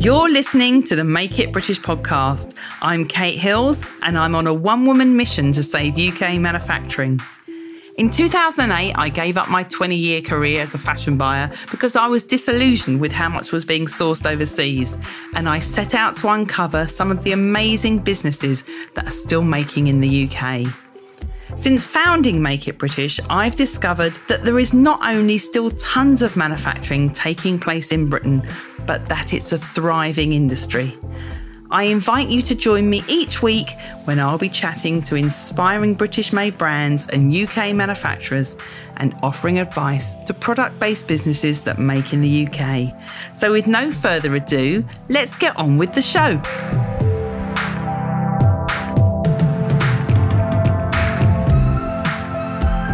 You're listening to the Make It British podcast. I'm Kate Hills, and I'm on a one woman mission to save UK manufacturing. In 2008, I gave up my 20 year career as a fashion buyer because I was disillusioned with how much was being sourced overseas, and I set out to uncover some of the amazing businesses that are still making in the UK. Since founding Make It British, I've discovered that there is not only still tons of manufacturing taking place in Britain, but that it's a thriving industry. I invite you to join me each week when I'll be chatting to inspiring British made brands and UK manufacturers and offering advice to product based businesses that make in the UK. So, with no further ado, let's get on with the show.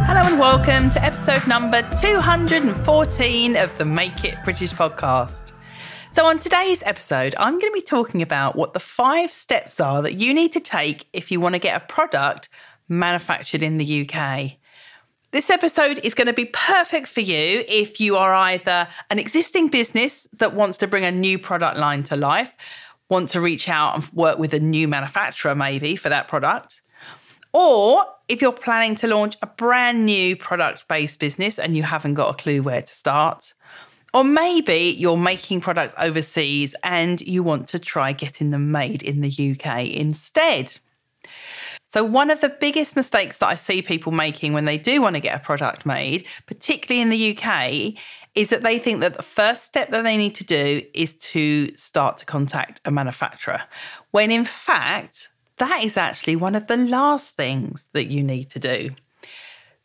Hello and welcome to episode number 214 of the Make It British podcast. So, on today's episode, I'm going to be talking about what the five steps are that you need to take if you want to get a product manufactured in the UK. This episode is going to be perfect for you if you are either an existing business that wants to bring a new product line to life, want to reach out and work with a new manufacturer maybe for that product, or if you're planning to launch a brand new product based business and you haven't got a clue where to start. Or maybe you're making products overseas and you want to try getting them made in the UK instead. So, one of the biggest mistakes that I see people making when they do want to get a product made, particularly in the UK, is that they think that the first step that they need to do is to start to contact a manufacturer, when in fact, that is actually one of the last things that you need to do.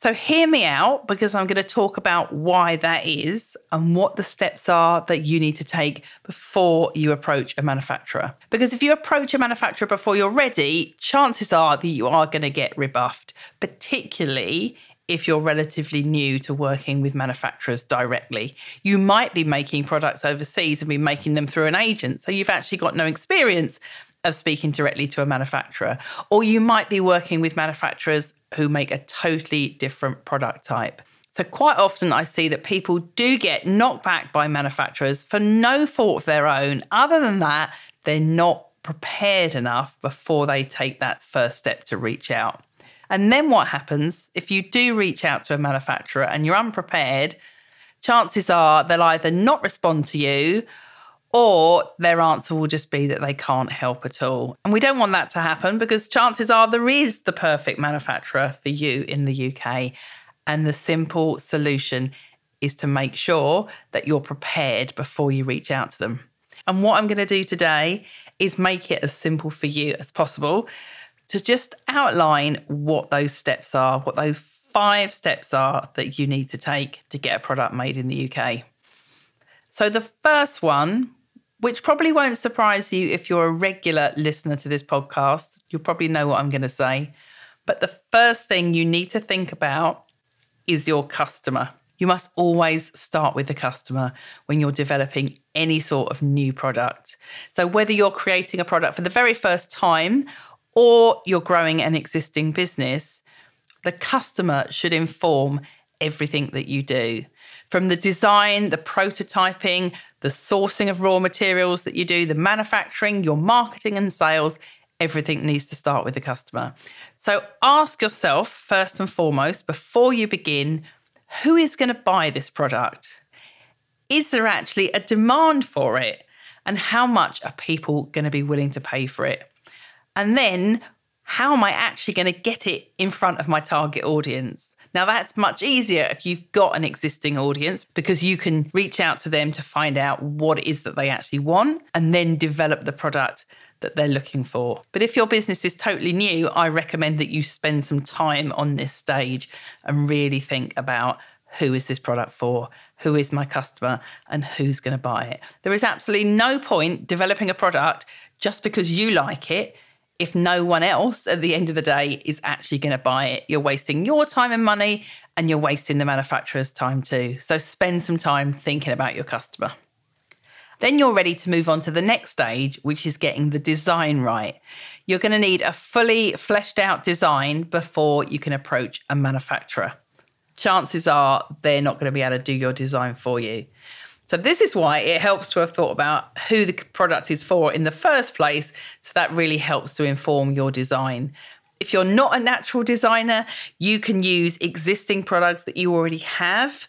So, hear me out because I'm going to talk about why that is and what the steps are that you need to take before you approach a manufacturer. Because if you approach a manufacturer before you're ready, chances are that you are going to get rebuffed, particularly if you're relatively new to working with manufacturers directly. You might be making products overseas and be making them through an agent. So, you've actually got no experience of speaking directly to a manufacturer. Or you might be working with manufacturers who make a totally different product type. So, quite often, I see that people do get knocked back by manufacturers for no fault of their own. Other than that, they're not prepared enough before they take that first step to reach out. And then what happens if you do reach out to a manufacturer and you're unprepared? Chances are they'll either not respond to you or their answer will just be that they can't help at all. And we don't want that to happen because chances are there is the perfect manufacturer for you in the UK. And the simple solution is to make sure that you're prepared before you reach out to them. And what I'm going to do today is make it as simple for you as possible to just outline what those steps are, what those five steps are that you need to take to get a product made in the UK. So, the first one which probably won't surprise you if you're a regular listener to this podcast. You'll probably know what I'm going to say. But the first thing you need to think about is your customer. You must always start with the customer when you're developing any sort of new product. So, whether you're creating a product for the very first time or you're growing an existing business, the customer should inform everything that you do. From the design, the prototyping, the sourcing of raw materials that you do, the manufacturing, your marketing and sales, everything needs to start with the customer. So ask yourself, first and foremost, before you begin, who is going to buy this product? Is there actually a demand for it? And how much are people going to be willing to pay for it? And then, how am I actually going to get it in front of my target audience? Now, that's much easier if you've got an existing audience because you can reach out to them to find out what it is that they actually want and then develop the product that they're looking for. But if your business is totally new, I recommend that you spend some time on this stage and really think about who is this product for? Who is my customer? And who's going to buy it? There is absolutely no point developing a product just because you like it if no one else at the end of the day is actually going to buy it. You're wasting your time and money, and you're wasting the manufacturer's time too. So spend some time thinking about your customer. Then you're ready to move on to the next stage, which is getting the design right. You're going to need a fully fleshed out design before you can approach a manufacturer. Chances are they're not going to be able to do your design for you. So, this is why it helps to have thought about who the product is for in the first place. So, that really helps to inform your design. If you're not a natural designer, you can use existing products that you already have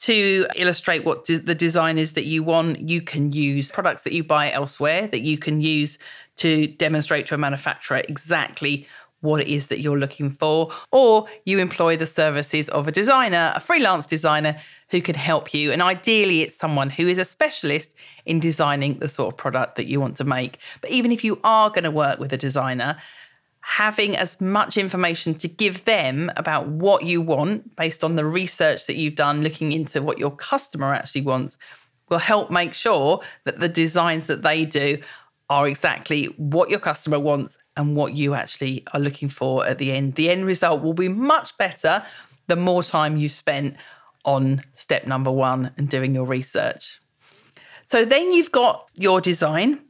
to illustrate what the design is that you want. You can use products that you buy elsewhere that you can use to demonstrate to a manufacturer exactly what it is that you're looking for, or you employ the services of a designer, a freelance designer who can help you. And ideally, it's someone who is a specialist in designing the sort of product that you want to make. But even if you are going to work with a designer, having as much information to give them about what you want based on the research that you've done, looking into what your customer actually wants, will help make sure that the designs that they do are exactly what your customer wants and what you actually are looking for at the end. The end result will be much better the more time you spent on step number one and doing your research. So then you've got your design.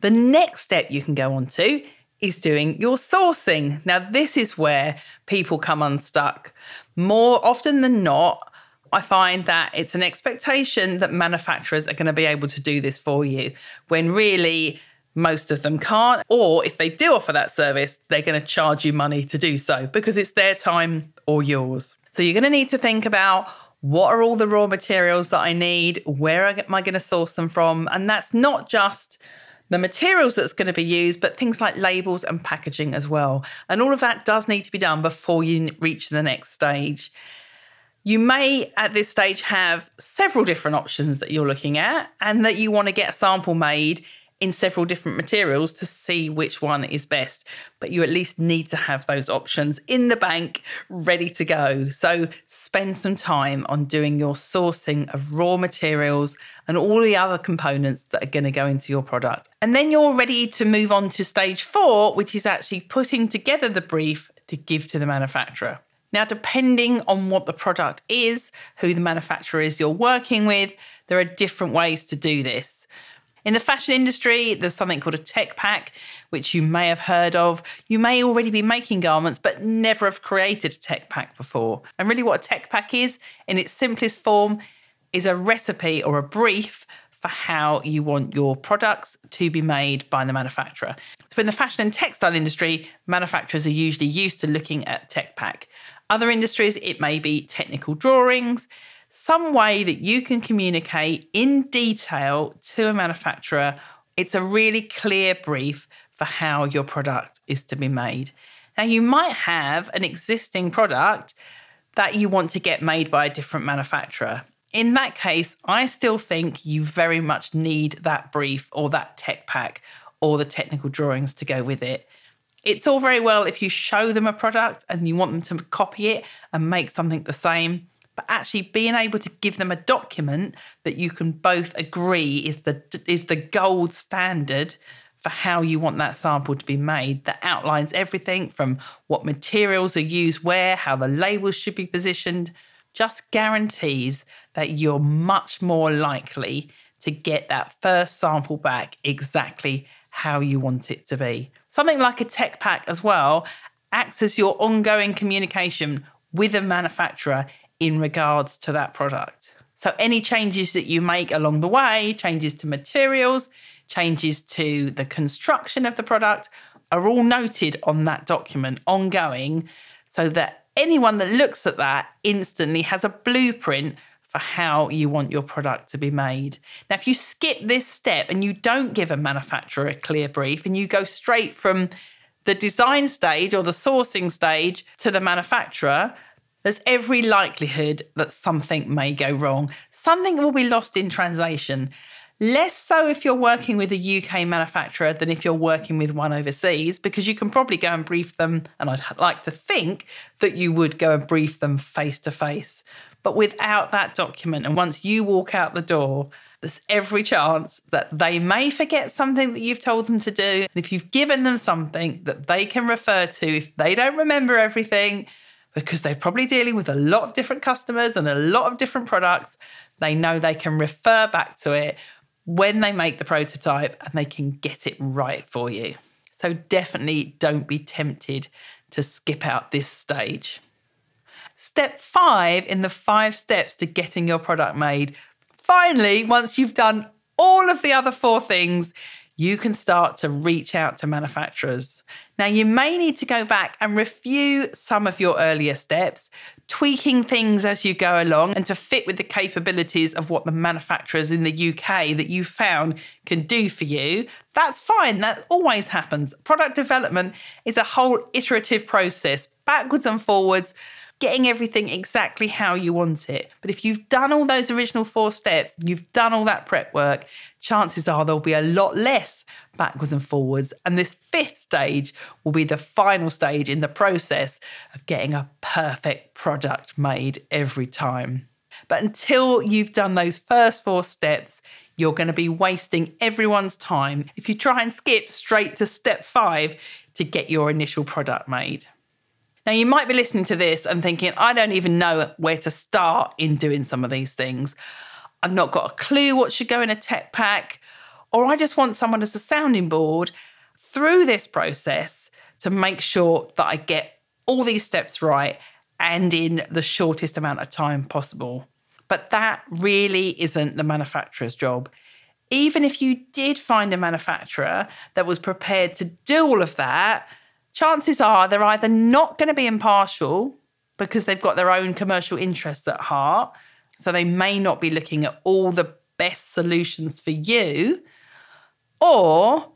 The next step you can go on to is doing your sourcing. Now, this is where people come unstuck. More often than not, I find that it's an expectation that manufacturers are going to be able to do this for you when really most of them can't. Or if they do offer that service, they're going to charge you money to do so because it's their time or yours. So you're going to need to think about what are all the raw materials that I need? Where am I going to source them from? And that's not just the materials that's going to be used, but things like labels and packaging as well. And all of that does need to be done before you reach the next stage. You may at this stage have several different options that you're looking at, and that you want to get a sample made in several different materials to see which one is best. But you at least need to have those options in the bank ready to go. So spend some time on doing your sourcing of raw materials and all the other components that are going to go into your product. And then you're ready to move on to stage four, which is actually putting together the brief to give to the manufacturer. Now, depending on what the product is, who the manufacturer is you're working with, there are different ways to do this. In the fashion industry, there's something called a tech pack, which you may have heard of. You may already be making garments, but never have created a tech pack before. And really, what a tech pack is, in its simplest form, is a recipe or a brief for how you want your products to be made by the manufacturer. So, in the fashion and textile industry, manufacturers are usually used to looking at tech pack. Other industries, it may be technical drawings, some way that you can communicate in detail to a manufacturer. It's a really clear brief for how your product is to be made. Now, you might have an existing product that you want to get made by a different manufacturer. In that case, I still think you very much need that brief or that tech pack or the technical drawings to go with it. It's all very well if you show them a product and you want them to copy it and make something the same but actually being able to give them a document that you can both agree is the is the gold standard for how you want that sample to be made that outlines everything from what materials are used where how the labels should be positioned just guarantees that you're much more likely to get that first sample back exactly how you want it to be. Something like a tech pack as well acts as your ongoing communication with a manufacturer in regards to that product. So, any changes that you make along the way, changes to materials, changes to the construction of the product, are all noted on that document ongoing so that anyone that looks at that instantly has a blueprint for how you want your product to be made. Now, if you skip this step and you don't give a manufacturer a clear brief and you go straight from the design stage or the sourcing stage to the manufacturer, there's every likelihood that something may go wrong. Something will be lost in translation. Less so if you're working with a UK manufacturer than if you're working with one overseas, because you can probably go and brief them. And I'd like to think that you would go and brief them face to face. But without that document, and once you walk out the door, there's every chance that they may forget something that you've told them to do. And if you've given them something that they can refer to, if they don't remember everything, because they're probably dealing with a lot of different customers and a lot of different products. They know they can refer back to it when they make the prototype and they can get it right for you. So definitely don't be tempted to skip out this stage. Step five in the five steps to getting your product made finally, once you've done all of the other four things, you can start to reach out to manufacturers. Now, you may need to go back and review some of your earlier steps, tweaking things as you go along and to fit with the capabilities of what the manufacturers in the UK that you found can do for you. That's fine, that always happens. Product development is a whole iterative process, backwards and forwards getting everything exactly how you want it. But if you've done all those original four steps, you've done all that prep work, chances are there'll be a lot less backwards and forwards. And this fifth stage will be the final stage in the process of getting a perfect product made every time. But until you've done those first four steps, you're going to be wasting everyone's time if you try and skip straight to step five to get your initial product made. Now, you might be listening to this and thinking, I don't even know where to start in doing some of these things. I've not got a clue what should go in a tech pack, or I just want someone as a sounding board through this process to make sure that I get all these steps right and in the shortest amount of time possible. But that really isn't the manufacturer's job. Even if you did find a manufacturer that was prepared to do all of that, chances are they're either not going to be impartial because they've got their own commercial interests at heart. So they may not be looking at all the best solutions for you, or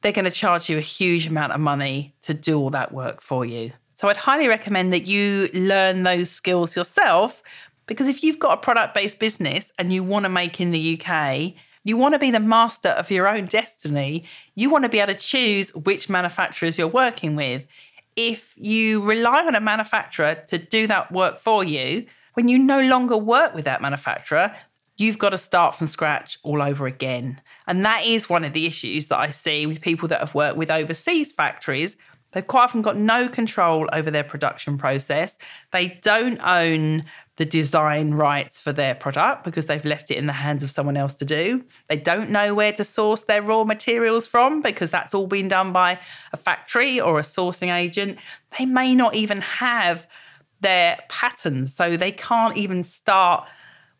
they're going to charge you a huge amount of money to do all that work for you. So I'd highly recommend that you learn those skills yourself because if you've got a product based business and you want to make in the UK, you want to be the master of your own destiny. You want to be able to choose which manufacturers you're working with. If you rely on a manufacturer to do that work for you, when you no longer work with that manufacturer, you've got to start from scratch all over again. And that is one of the issues that I see with people that have worked with overseas factories. They've quite often got no control over their production process. They don't own the design rights for their product because they've left it in the hands of someone else to do. They don't know where to source their raw materials from because that's all been done by a factory or a sourcing agent. They may not even have their patterns, so they can't even start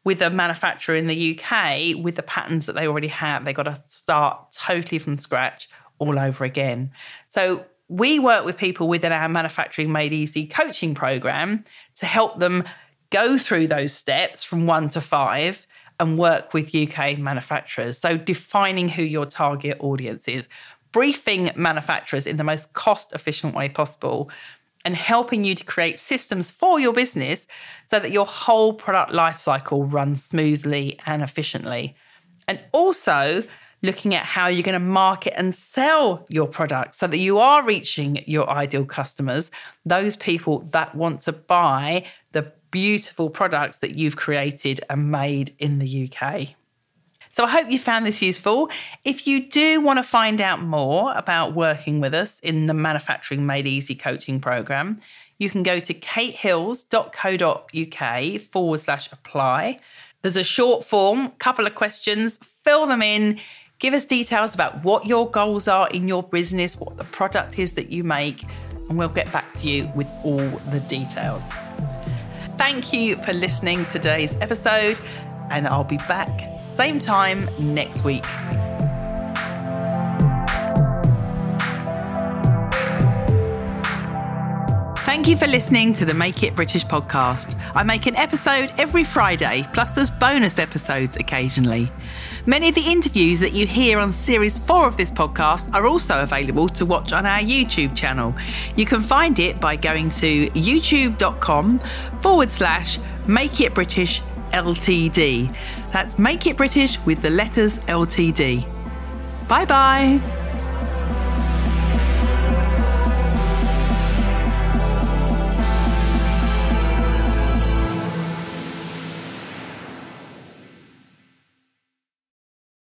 with a manufacturer in the UK with the patterns that they already have. They've got to start totally from scratch all over again. So we work with people within our Manufacturing Made Easy coaching program to help them go through those steps from one to five and work with UK manufacturers. So, defining who your target audience is, briefing manufacturers in the most cost efficient way possible, and helping you to create systems for your business so that your whole product lifecycle runs smoothly and efficiently. And also, looking at how you're going to market and sell your product so that you are reaching your ideal customers, those people that want to buy the beautiful products that you've created and made in the UK. So I hope you found this useful. If you do want to find out more about working with us in the Manufacturing Made Easy coaching program, you can go to katehills.co.uk forward slash apply. There's a short form, couple of questions, fill them in, give us details about what your goals are in your business, what the product is that you make, and we'll get back to you with all the details. Thank you for listening to today's episode, and I'll be back same time next week. Thank you for listening to the Make It British podcast. I make an episode every Friday, plus there's bonus episodes occasionally. Many of the interviews that you hear on series four of this podcast are also available to watch on our YouTube channel. You can find it by going to youtube.com forward slash make it British LTD. That's make it British with the letters LTD. Bye bye.